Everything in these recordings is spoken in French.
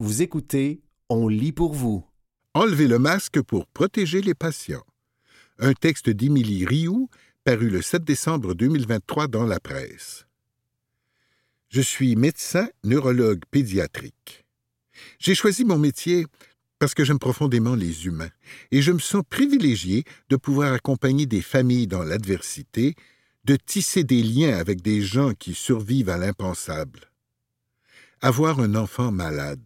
Vous écoutez On lit pour vous. Enlevez le masque pour protéger les patients. Un texte d'Émilie Rioux, paru le 7 décembre 2023 dans la presse. Je suis médecin neurologue pédiatrique. J'ai choisi mon métier parce que j'aime profondément les humains et je me sens privilégié de pouvoir accompagner des familles dans l'adversité, de tisser des liens avec des gens qui survivent à l'impensable. Avoir un enfant malade,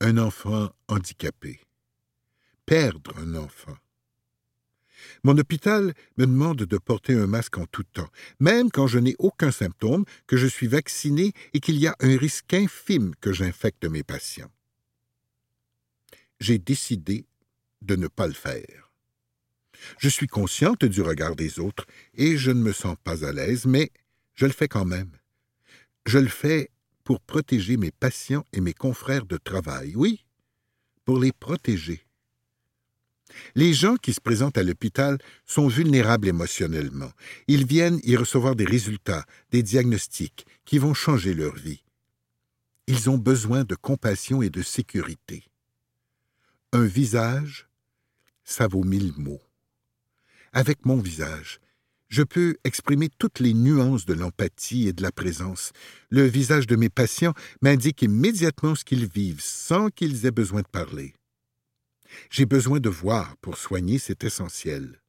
un enfant handicapé, perdre un enfant. Mon hôpital me demande de porter un masque en tout temps, même quand je n'ai aucun symptôme, que je suis vacciné et qu'il y a un risque infime que j'infecte mes patients j'ai décidé de ne pas le faire. Je suis consciente du regard des autres et je ne me sens pas à l'aise, mais je le fais quand même. Je le fais pour protéger mes patients et mes confrères de travail, oui, pour les protéger. Les gens qui se présentent à l'hôpital sont vulnérables émotionnellement. Ils viennent y recevoir des résultats, des diagnostics qui vont changer leur vie. Ils ont besoin de compassion et de sécurité. Un visage, ça vaut mille mots. Avec mon visage, je peux exprimer toutes les nuances de l'empathie et de la présence. Le visage de mes patients m'indique immédiatement ce qu'ils vivent sans qu'ils aient besoin de parler. J'ai besoin de voir pour soigner, c'est essentiel.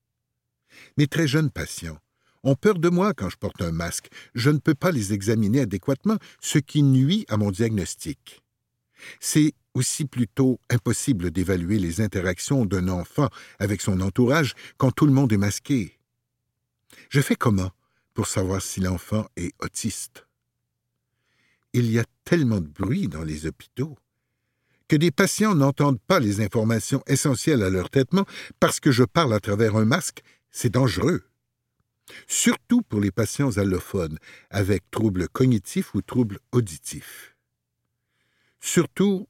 Mes très jeunes patients ont peur de moi quand je porte un masque. Je ne peux pas les examiner adéquatement, ce qui nuit à mon diagnostic. C'est aussi plutôt impossible d'évaluer les interactions d'un enfant avec son entourage quand tout le monde est masqué. Je fais comment pour savoir si l'enfant est autiste? Il y a tellement de bruit dans les hôpitaux que des patients n'entendent pas les informations essentielles à leur traitement parce que je parle à travers un masque, c'est dangereux. Surtout pour les patients allophones avec troubles cognitifs ou troubles auditifs. Surtout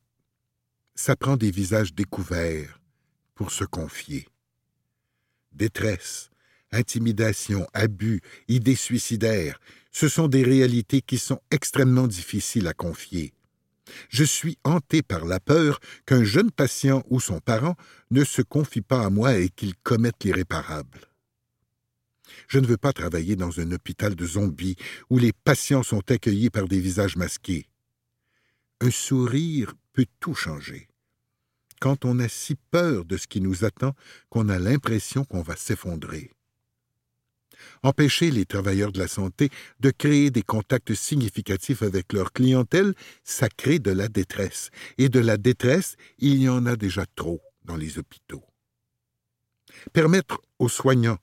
ça prend des visages découverts pour se confier. Détresse, intimidation, abus, idées suicidaires, ce sont des réalités qui sont extrêmement difficiles à confier. Je suis hanté par la peur qu'un jeune patient ou son parent ne se confie pas à moi et qu'il commette l'irréparable. Je ne veux pas travailler dans un hôpital de zombies où les patients sont accueillis par des visages masqués. Un sourire peut tout changer quand on a si peur de ce qui nous attend qu'on a l'impression qu'on va s'effondrer. Empêcher les travailleurs de la santé de créer des contacts significatifs avec leur clientèle, ça crée de la détresse. Et de la détresse, il y en a déjà trop dans les hôpitaux. Permettre aux soignants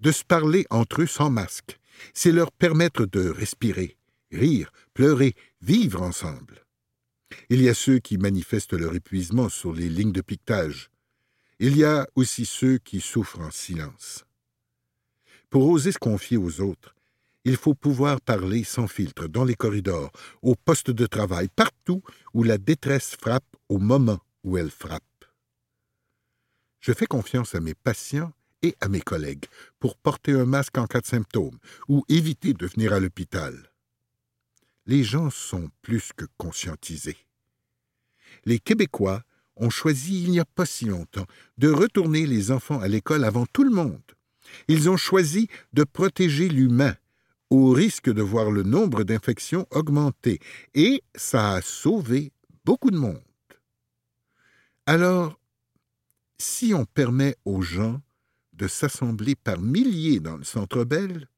de se parler entre eux sans masque, c'est leur permettre de respirer, rire, pleurer, vivre ensemble. Il y a ceux qui manifestent leur épuisement sur les lignes de piquetage. Il y a aussi ceux qui souffrent en silence. Pour oser se confier aux autres, il faut pouvoir parler sans filtre dans les corridors, au poste de travail, partout où la détresse frappe au moment où elle frappe. Je fais confiance à mes patients et à mes collègues pour porter un masque en cas de symptômes ou éviter de venir à l'hôpital les gens sont plus que conscientisés. Les Québécois ont choisi il n'y a pas si longtemps de retourner les enfants à l'école avant tout le monde. Ils ont choisi de protéger l'humain au risque de voir le nombre d'infections augmenter, et ça a sauvé beaucoup de monde. Alors, si on permet aux gens de s'assembler par milliers dans le Centre Bell,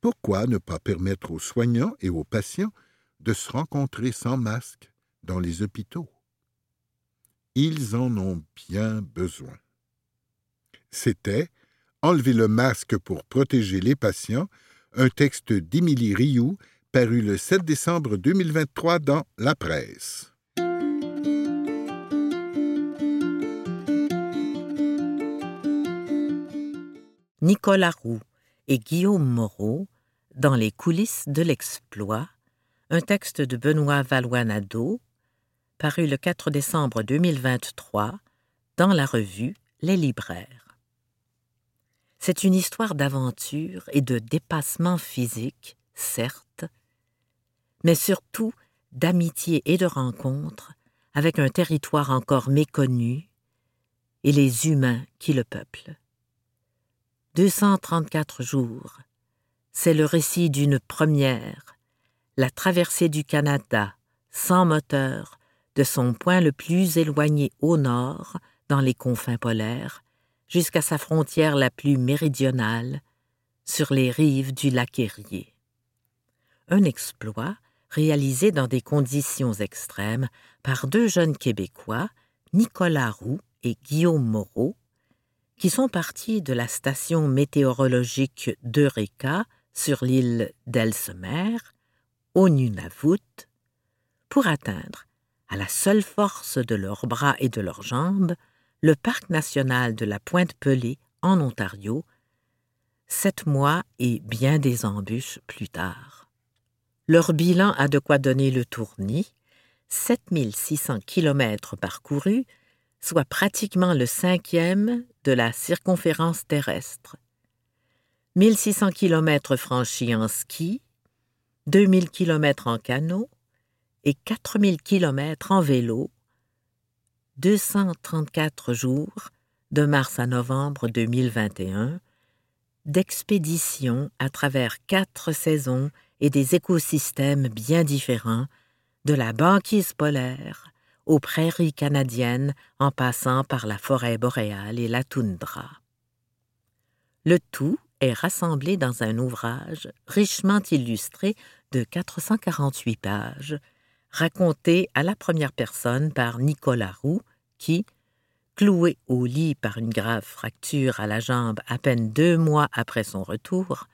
pourquoi ne pas permettre aux soignants et aux patients de se rencontrer sans masque dans les hôpitaux? Ils en ont bien besoin. C'était Enlever le masque pour protéger les patients, un texte d'Émilie Rioux paru le 7 décembre 2023 dans La Presse. Nicolas Roux et Guillaume Moreau dans les coulisses de l'exploit, un texte de Benoît Valois-Nadeau, paru le 4 décembre 2023 dans la revue Les Libraires. C'est une histoire d'aventure et de dépassement physique, certes, mais surtout d'amitié et de rencontre avec un territoire encore méconnu et les humains qui le peuplent. 234 jours, c'est le récit d'une première, la traversée du Canada, sans moteur, de son point le plus éloigné au nord, dans les confins polaires, jusqu'à sa frontière la plus méridionale, sur les rives du lac Erie. Un exploit réalisé dans des conditions extrêmes par deux jeunes Québécois, Nicolas Roux et Guillaume Moreau, qui sont partis de la station météorologique d'Eureka sur l'île d'Elsemer, au Nunavut, pour atteindre, à la seule force de leurs bras et de leurs jambes, le parc national de la Pointe Pelée en Ontario, sept mois et bien des embûches plus tard. Leur bilan a de quoi donner le tournis, 7600 kilomètres parcourus, soit pratiquement le cinquième de la circonférence terrestre. 1600 kilomètres franchis en ski, 2000 kilomètres en canot et 4000 kilomètres en vélo, 234 jours, de mars à novembre 2021, d'expédition à travers quatre saisons et des écosystèmes bien différents, de la banquise polaire aux prairies canadiennes en passant par la forêt boréale et la toundra. Le tout est rassemblé dans un ouvrage richement illustré de 448 pages, raconté à la première personne par Nicolas Roux, qui, cloué au lit par une grave fracture à la jambe à peine deux mois après son retour,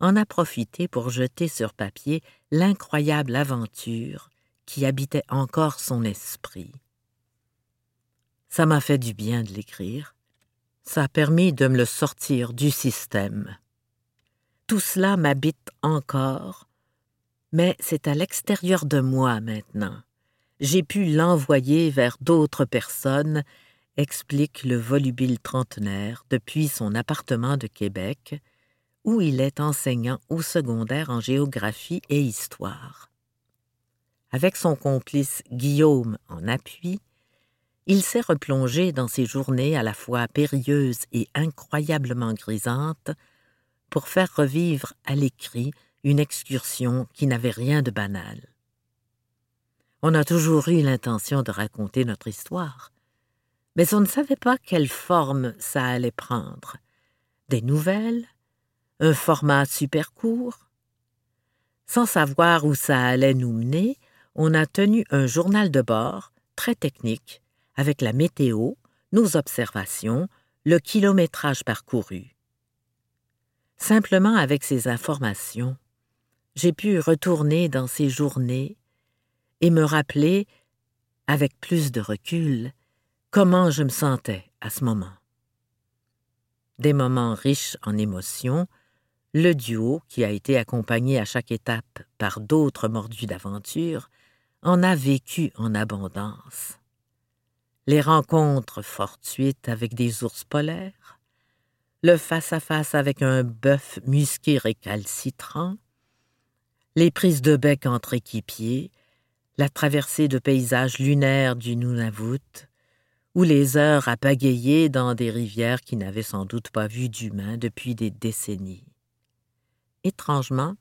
en a profité pour jeter sur papier l'incroyable aventure qui habitait encore son esprit. Ça m'a fait du bien de l'écrire. Ça a permis de me le sortir du système. Tout cela m'habite encore, mais c'est à l'extérieur de moi maintenant. J'ai pu l'envoyer vers d'autres personnes, explique le volubile trentenaire depuis son appartement de Québec, où il est enseignant au secondaire en géographie et histoire. Avec son complice Guillaume en appui, il s'est replongé dans ses journées à la fois périlleuses et incroyablement grisantes pour faire revivre à l'écrit une excursion qui n'avait rien de banal. On a toujours eu l'intention de raconter notre histoire, mais on ne savait pas quelle forme ça allait prendre. Des nouvelles, un format super court? Sans savoir où ça allait nous mener, on a tenu un journal de bord très technique avec la météo, nos observations, le kilométrage parcouru. Simplement avec ces informations, j'ai pu retourner dans ces journées et me rappeler, avec plus de recul, comment je me sentais à ce moment. Des moments riches en émotions, le duo, qui a été accompagné à chaque étape par d'autres mordus d'aventure, en a vécu en abondance. Les rencontres fortuites avec des ours polaires, le face-à-face avec un bœuf musqué récalcitrant, les prises de bec entre équipiers, la traversée de paysages lunaires du Nunavut, ou les heures à pagayer dans des rivières qui n'avaient sans doute pas vu d'humains depuis des décennies. Étrangement,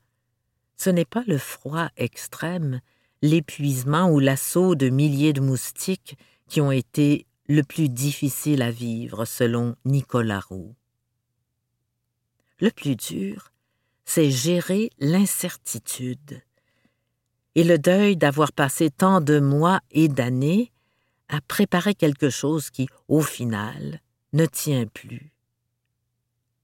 ce n'est pas le froid extrême, l'épuisement ou l'assaut de milliers de moustiques qui ont été le plus difficile à vivre, selon Nicolas Roux. Le plus dur, c'est gérer l'incertitude et le deuil d'avoir passé tant de mois et d'années à préparer quelque chose qui, au final, ne tient plus.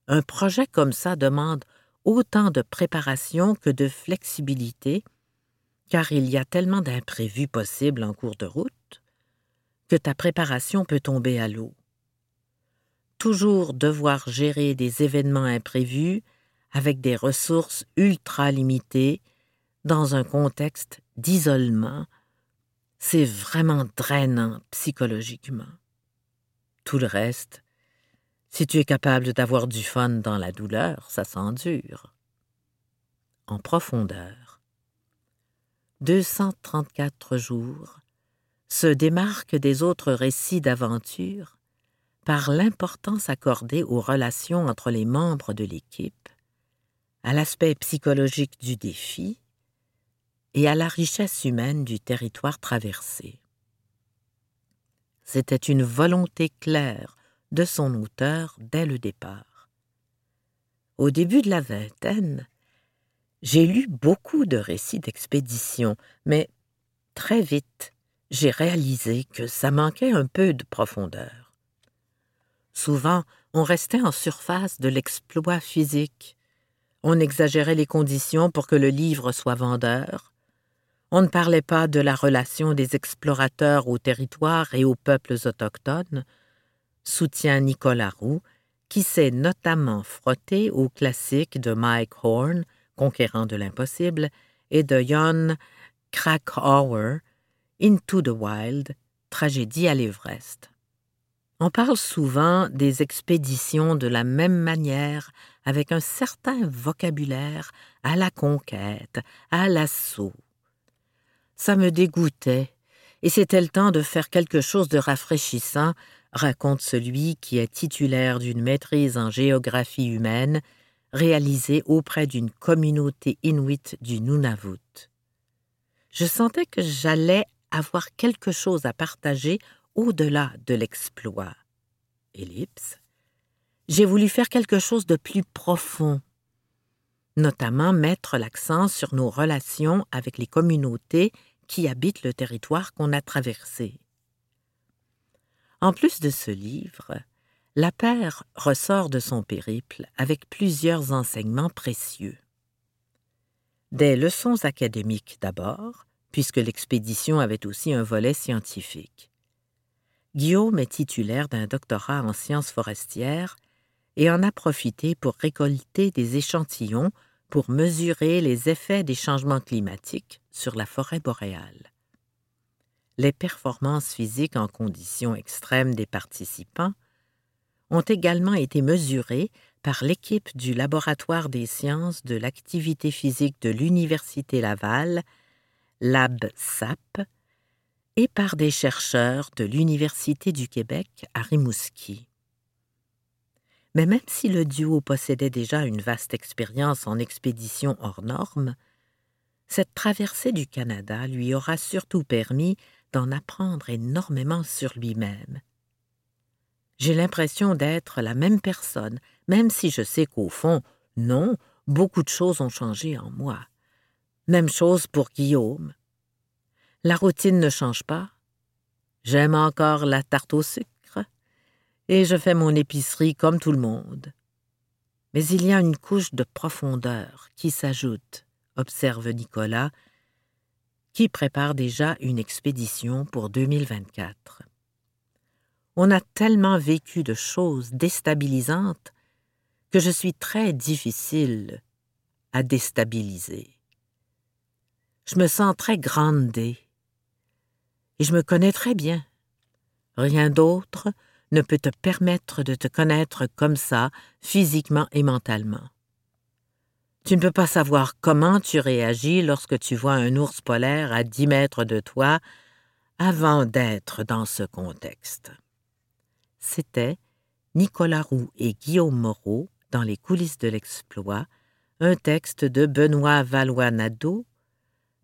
Un projet comme ça demande autant de préparation que de flexibilité, car il y a tellement d'imprévus possibles en cours de route que ta préparation peut tomber à l'eau. Toujours devoir gérer des événements imprévus avec des ressources ultra limitées dans un contexte d'isolement, c'est vraiment drainant psychologiquement. Tout le reste, si tu es capable d'avoir du fun dans la douleur, ça s'endure. En profondeur. 234 jours, se démarque des autres récits d'aventure par l'importance accordée aux relations entre les membres de l'équipe, à l'aspect psychologique du défi et à la richesse humaine du territoire traversé. C'était une volonté claire de son auteur dès le départ. Au début de la vingtaine, j'ai lu beaucoup de récits d'expédition, mais très vite, j'ai réalisé que ça manquait un peu de profondeur. Souvent, on restait en surface de l'exploit physique. On exagérait les conditions pour que le livre soit vendeur. On ne parlait pas de la relation des explorateurs aux territoires et aux peuples autochtones, soutient Nicolas Roux, qui s'est notamment frotté aux classiques de Mike Horn, Conquérant de l'impossible, et de Jon Krakauer, Into the Wild, Tragédie à l'Everest. On parle souvent des expéditions de la même manière, avec un certain vocabulaire, à la conquête, à l'assaut. Ça me dégoûtait, et c'était le temps de faire quelque chose de rafraîchissant, raconte celui qui est titulaire d'une maîtrise en géographie humaine réalisée auprès d'une communauté inuite du Nunavut. Je sentais que j'allais avoir quelque chose à partager au-delà de l'exploit. Ellipse. J'ai voulu faire quelque chose de plus profond, notamment mettre l'accent sur nos relations avec les communautés qui habitent le territoire qu'on a traversé. En plus de ce livre, la paire ressort de son périple avec plusieurs enseignements précieux. Des leçons académiques d'abord, puisque l'expédition avait aussi un volet scientifique. Guillaume est titulaire d'un doctorat en sciences forestières et en a profité pour récolter des échantillons pour mesurer les effets des changements climatiques sur la forêt boréale. Les performances physiques en conditions extrêmes des participants ont également été mesurées par l'équipe du Laboratoire des sciences de l'activité physique de l'Université Laval, LabSAP, et par des chercheurs de l'Université du Québec à Rimouski. Mais même si le duo possédait déjà une vaste expérience en expédition hors normes, cette traversée du Canada lui aura surtout permis d'en apprendre énormément sur lui-même. J'ai l'impression d'être la même personne, même si je sais qu'au fond, non, beaucoup de choses ont changé en moi. Même chose pour Guillaume. La routine ne change pas. J'aime encore la tarte au sucre et je fais mon épicerie comme tout le monde. Mais il y a une couche de profondeur qui s'ajoute, observe Nicolas, qui prépare déjà une expédition pour 2024. On a tellement vécu de choses déstabilisantes que je suis très difficile à déstabiliser. Je me sens très grandée et je me connais très bien. Rien d'autre ne peut te permettre de te connaître comme ça, physiquement et mentalement. Tu ne peux pas savoir comment tu réagis lorsque tu vois un ours polaire à dix mètres de toi avant d'être dans ce contexte. C'était Nicolas Roux et Guillaume Moreau dans les coulisses de l'exploit, un texte de Benoît Valois-Nadeau,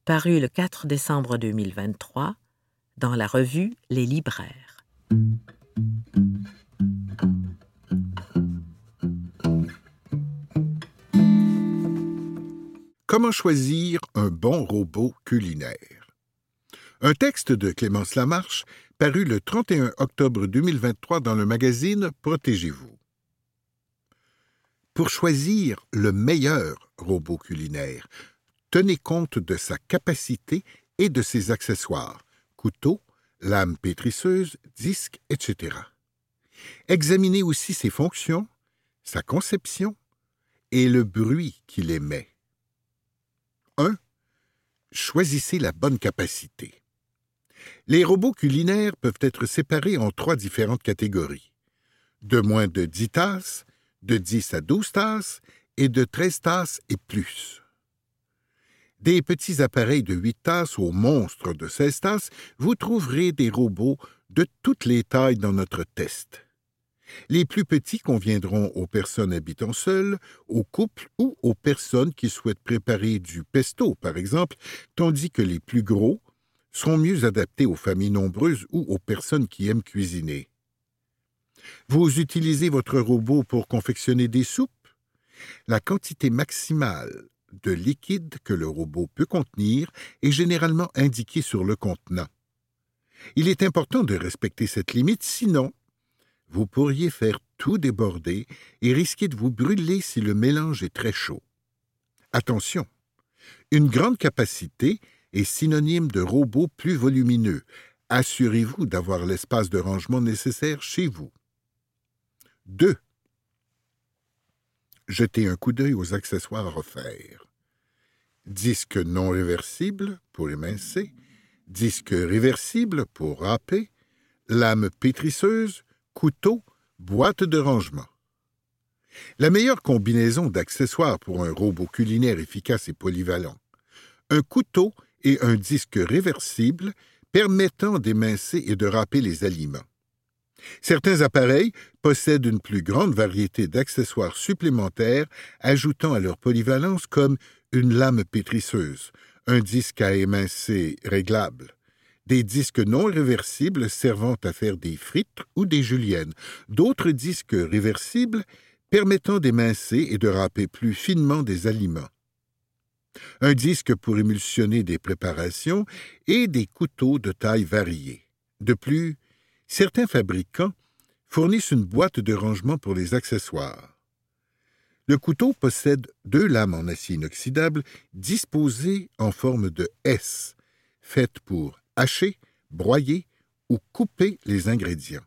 paru le 4 décembre 2023 dans la revue Les Libraires. Comment choisir un bon robot culinaire? Un texte de Clémence Lamarche paru le 31 octobre 2023 dans le magazine Protégez-vous. Pour choisir le meilleur robot culinaire, tenez compte de sa capacité et de ses accessoires, couteau, lame pétrisseuse, disque, etc. Examinez aussi ses fonctions, sa conception et le bruit qu'il émet. 1. Choisissez la bonne capacité. Les robots culinaires peuvent être séparés en trois différentes catégories. De moins de 10 tasses, de 10 à 12 tasses et de 13 tasses et plus. Des petits appareils de 8 tasses aux monstres de 16 tasses, vous trouverez des robots de toutes les tailles dans notre test. Les plus petits conviendront aux personnes habitant seules, aux couples ou aux personnes qui souhaitent préparer du pesto, par exemple, tandis que les plus gros seront mieux adaptés aux familles nombreuses ou aux personnes qui aiment cuisiner. Vous utilisez votre robot pour confectionner des soupes? La quantité maximale de liquide que le robot peut contenir est généralement indiquée sur le contenant. Il est important de respecter cette limite, sinon vous pourriez faire tout déborder et risquer de vous brûler si le mélange est très chaud. Attention, une grande capacité est synonyme de robot plus volumineux. Assurez-vous d'avoir l'espace de rangement nécessaire chez vous. 2. Jetez un coup d'œil aux accessoires offerts. Disque non réversible pour émincer, disque réversible pour râper, lame pétrisseuse, couteau, boîte de rangement. La meilleure combinaison d'accessoires pour un robot culinaire efficace et polyvalent. Un couteau et un disque réversible permettant d'émincer et de râper les aliments. Certains appareils possèdent une plus grande variété d'accessoires supplémentaires ajoutant à leur polyvalence comme une lame pétrisseuse, un disque à émincer réglable, des disques non réversibles servant à faire des frites ou des juliennes, d'autres disques réversibles permettant d'émincer et de râper plus finement des aliments, un disque pour émulsionner des préparations et des couteaux de taille variée. De plus, certains fabricants fournissent une boîte de rangement pour les accessoires. Le couteau possède deux lames en acier inoxydable disposées en forme de S, faites pour hacher, broyer ou couper les ingrédients.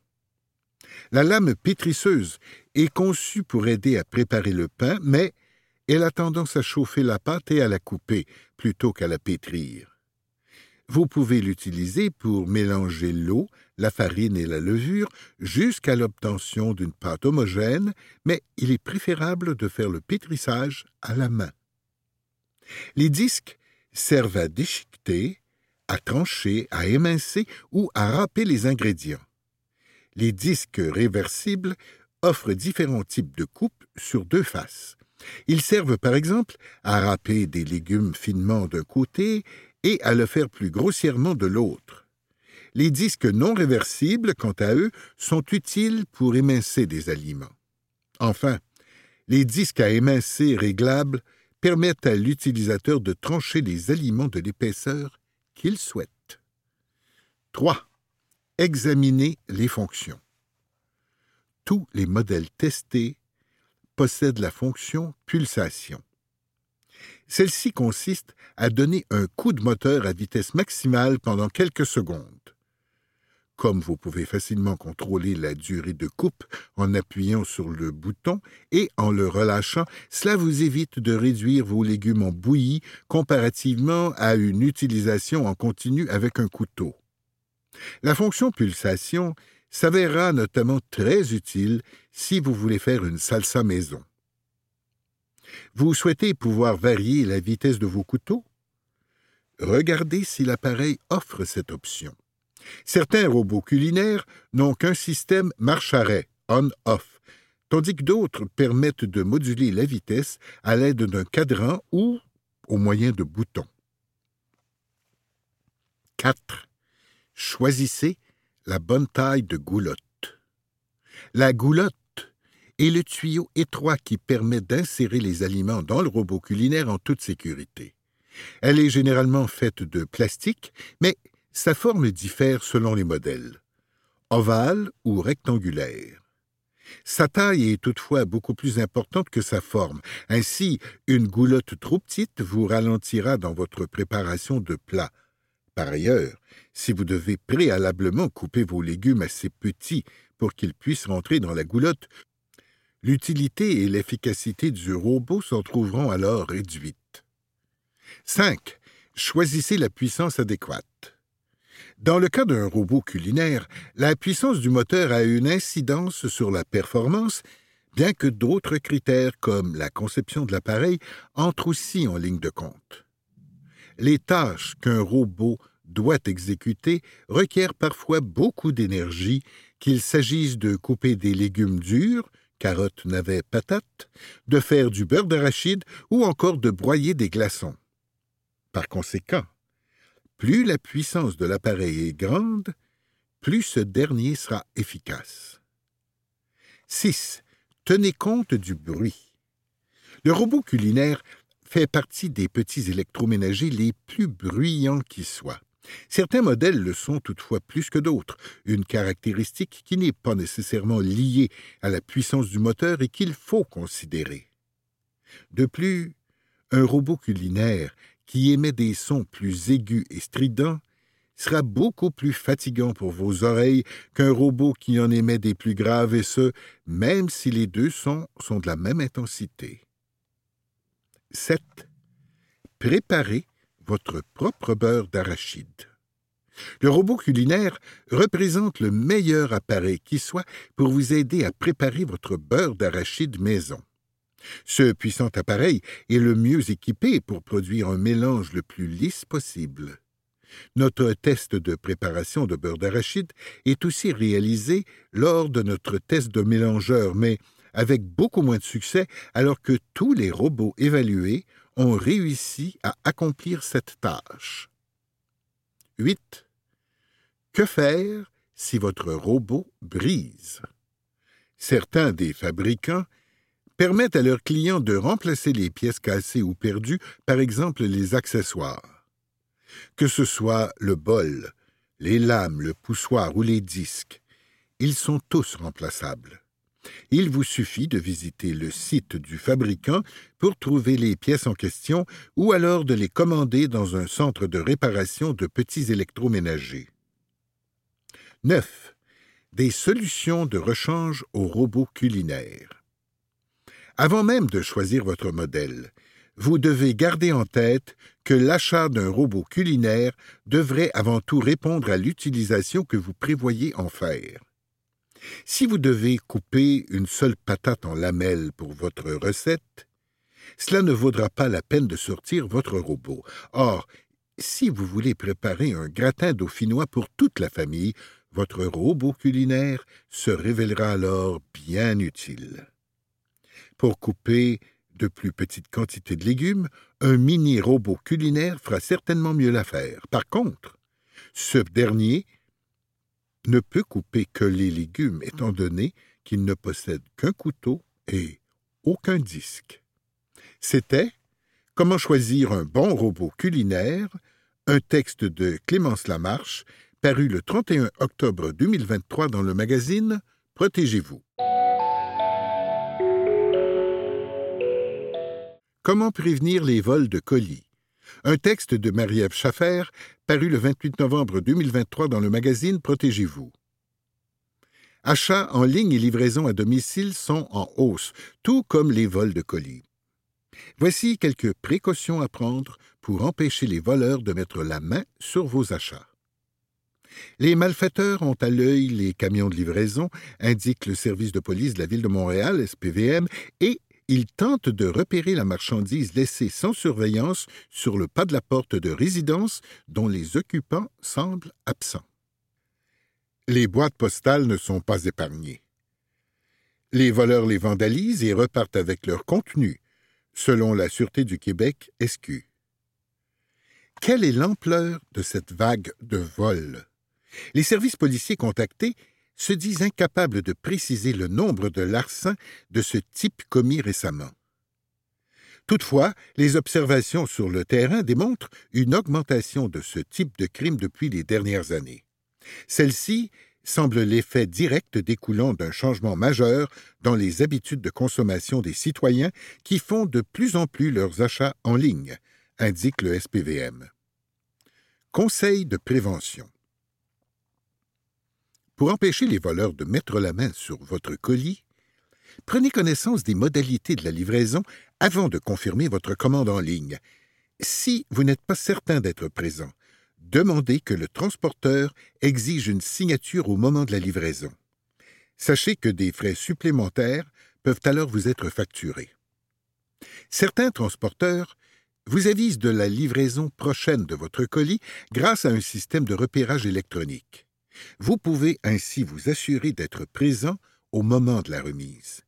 La lame pétrisseuse est conçue pour aider à préparer le pain, mais elle a tendance à chauffer la pâte et à la couper plutôt qu'à la pétrir. Vous pouvez l'utiliser pour mélanger l'eau, la farine et la levure jusqu'à l'obtention d'une pâte homogène, mais il est préférable de faire le pétrissage à la main. Les disques servent à déchiqueter, à trancher, à émincer ou à râper les ingrédients. Les disques réversibles offrent différents types de coupes sur deux faces. Ils servent par exemple à râper des légumes finement d'un côté et à le faire plus grossièrement de l'autre. Les disques non réversibles, quant à eux, sont utiles pour émincer des aliments. Enfin, les disques à émincer réglables permettent à l'utilisateur de trancher les aliments de l'épaisseur qu'il souhaite. 3. Examiner les fonctions. Tous les modèles testés possèdent la fonction pulsation. Celle-ci consiste à donner un coup de moteur à vitesse maximale pendant quelques secondes. Comme vous pouvez facilement contrôler la durée de coupe en appuyant sur le bouton et en le relâchant, cela vous évite de réduire vos légumes en bouillie comparativement à une utilisation en continu avec un couteau. La fonction pulsation s'avérera notamment très utile si vous voulez faire une salsa maison. Vous souhaitez pouvoir varier la vitesse de vos couteaux? Regardez si l'appareil offre cette option. Certains robots culinaires n'ont qu'un système marche-arrêt, on-off, tandis que d'autres permettent de moduler la vitesse à l'aide d'un cadran ou au moyen de boutons. 4. Choisissez la bonne taille de goulotte. La goulotte est le tuyau étroit qui permet d'insérer les aliments dans le robot culinaire en toute sécurité. Elle est généralement faite de plastique, mais sa forme diffère selon les modèles, ovale ou rectangulaire. Sa taille est toutefois beaucoup plus importante que sa forme. Ainsi, une goulotte trop petite vous ralentira dans votre préparation de plats. Par ailleurs, si vous devez préalablement couper vos légumes assez petits pour qu'ils puissent rentrer dans la goulotte, l'utilité et l'efficacité du robot s'en trouveront alors réduites. 5. Choisissez la puissance adéquate. Dans le cas d'un robot culinaire, la puissance du moteur a une incidence sur la performance, bien que d'autres critères comme la conception de l'appareil entrent aussi en ligne de compte. les tâches qu'un robot doit exécuter requièrent parfois beaucoup d'énergie, qu'il s'agisse de couper des légumes durs, carottes, navets, patates, de faire du beurre d'arachide ou encore de broyer des glaçons. Par conséquent, plus la puissance de l'appareil est grande, plus ce dernier sera efficace. 6. Tenez compte du bruit. Le robot culinaire fait partie des petits électroménagers les plus bruyants qui soient. Certains modèles le sont toutefois plus que d'autres, une caractéristique qui n'est pas nécessairement liée à la puissance du moteur et qu'il faut considérer. De plus, un robot culinaire qui émet des sons plus aigus et stridents sera beaucoup plus fatigant pour vos oreilles qu'un robot qui en émet des plus graves et ce, même si les deux sons sont de la même intensité. 7. Préparez votre propre beurre d'arachide. Le robot culinaire représente le meilleur appareil qui soit pour vous aider à préparer votre beurre d'arachide maison. Ce puissant appareil est le mieux équipé pour produire un mélange le plus lisse possible. Notre test de préparation de beurre d'arachide est aussi réalisé lors de notre test de mélangeur, mais avec beaucoup moins de succès alors que tous les robots évalués ont réussi à accomplir cette tâche. 8. Que faire si votre robot brise? Certains des fabricants permettent à leurs clients de remplacer les pièces cassées ou perdues, par exemple les accessoires. Que ce soit le bol, les lames, le poussoir ou les disques, ils sont tous remplaçables. Il vous suffit de visiter le site du fabricant pour trouver les pièces en question ou alors de les commander dans un centre de réparation de petits électroménagers. 9. Des solutions de rechange aux robots culinaires. Avant même de choisir votre modèle, vous devez garder en tête que l'achat d'un robot culinaire devrait avant tout répondre à l'utilisation que vous prévoyez en faire. Si vous devez couper une seule patate en lamelles pour votre recette, cela ne vaudra pas la peine de sortir votre robot. Or, si vous voulez préparer un gratin dauphinois pour toute la famille, votre robot culinaire se révélera alors bien utile. Pour couper de plus petites quantités de légumes, un mini robot culinaire fera certainement mieux l'affaire. Par contre, ce dernier ne peut couper que les légumes étant donné qu'il ne possède qu'un couteau et aucun disque. C'était Comment choisir un bon robot culinaire, un texte de Clémence Lamarche, paru le 31 octobre 2023 dans le magazine Protégez-vous. Comment prévenir les vols de colis? Un texte de Marie-Ève Schaffer, paru le 28 novembre 2023 dans le magazine Protégez-vous. Achats en ligne et livraison à domicile sont en hausse, tout comme les vols de colis. Voici quelques précautions à prendre pour empêcher les voleurs de mettre la main sur vos achats. Les malfaiteurs ont à l'œil les camions de livraison, indique le service de police de la ville de Montréal, SPVM, et il tente de repérer la marchandise laissée sans surveillance sur le pas de la porte de résidence dont les occupants semblent absents. Les boîtes postales ne sont pas épargnées. Les voleurs les vandalisent et repartent avec leur contenu, selon la Sûreté du Québec, SQ. Quelle est l'ampleur de cette vague de vols? Les services policiers contactés se disent incapables de préciser le nombre de larcins de ce type commis récemment. Toutefois, les observations sur le terrain démontrent une augmentation de ce type de crime depuis les dernières années. Celle-ci semble l'effet direct découlant d'un changement majeur dans les habitudes de consommation des citoyens qui font de plus en plus leurs achats en ligne, indique le SPVM. Conseil de prévention. Pour empêcher les voleurs de mettre la main sur votre colis, prenez connaissance des modalités de la livraison avant de confirmer votre commande en ligne. Si vous n'êtes pas certain d'être présent, demandez que le transporteur exige une signature au moment de la livraison. Sachez que des frais supplémentaires peuvent alors vous être facturés. Certains transporteurs vous avise de la livraison prochaine de votre colis grâce à un système de repérage électronique. Vous pouvez ainsi vous assurer d'être présent au moment de la remise.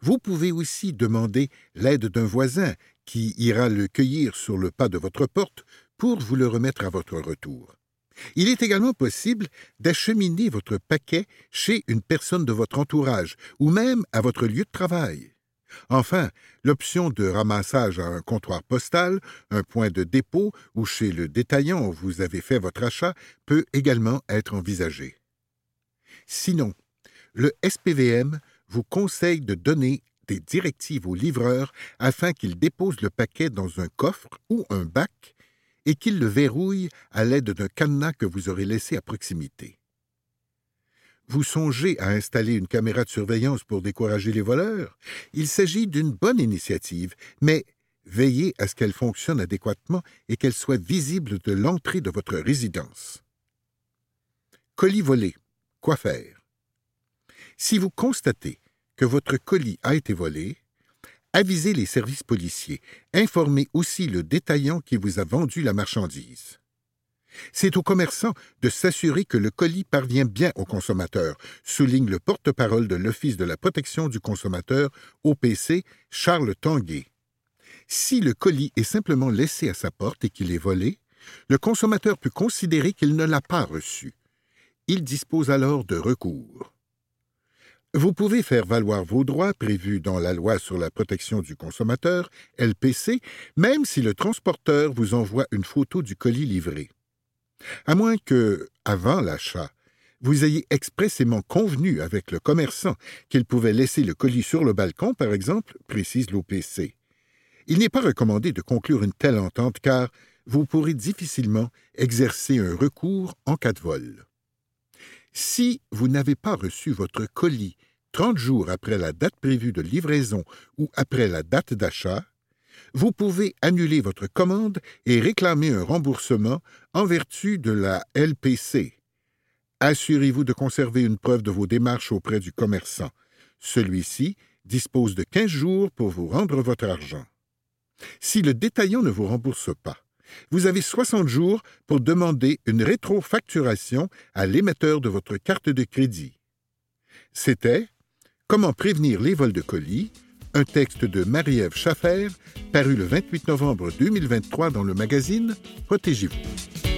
Vous pouvez aussi demander l'aide d'un voisin qui ira le cueillir sur le pas de votre porte pour vous le remettre à votre retour. Il est également possible d'acheminer votre paquet chez une personne de votre entourage ou même à votre lieu de travail. Enfin, l'option de ramassage à un comptoir postal, un point de dépôt ou chez le détaillant où vous avez fait votre achat peut également être envisagée. Sinon, le SPVM vous conseille de donner des directives au livreur afin qu'il dépose le paquet dans un coffre ou un bac et qu'il le verrouille à l'aide d'un cadenas que vous aurez laissé à proximité. Vous songez à installer une caméra de surveillance pour décourager les voleurs Il s'agit d'une bonne initiative, mais veillez à ce qu'elle fonctionne adéquatement et qu'elle soit visible de l'entrée de votre résidence. Colis volé. Quoi faire? Si vous constatez que votre colis a été volé, avisez les services policiers, informez aussi le détaillant qui vous a vendu la marchandise. C'est au commerçant de s'assurer que le colis parvient bien au consommateur, souligne le porte-parole de l'Office de la protection du consommateur, OPC, Charles Tanguay. Si le colis est simplement laissé à sa porte et qu'il est volé, le consommateur peut considérer qu'il ne l'a pas reçu. Il dispose alors de recours. Vous pouvez faire valoir vos droits prévus dans la loi sur la protection du consommateur, LPC, même si le transporteur vous envoie une photo du colis livré. À moins que, avant l'achat, vous ayez expressément convenu avec le commerçant qu'il pouvait laisser le colis sur le balcon, par exemple, précise l'OPC. Il n'est pas recommandé de conclure une telle entente car vous pourrez difficilement exercer un recours en cas de vol. Si vous n'avez pas reçu votre colis 30 jours après la date prévue de livraison ou après la date d'achat, vous pouvez annuler votre commande et réclamer un remboursement en vertu de la LPC. Assurez-vous de conserver une preuve de vos démarches auprès du commerçant. Celui-ci dispose de 15 jours pour vous rendre votre argent. Si le détaillant ne vous rembourse pas, vous avez 60 jours pour demander une rétrofacturation à l'émetteur de votre carte de crédit. C'était Comment prévenir les vols de colis un texte de Marie-Ève Schaffer paru le 28 novembre 2023 dans le magazine Protégez-vous.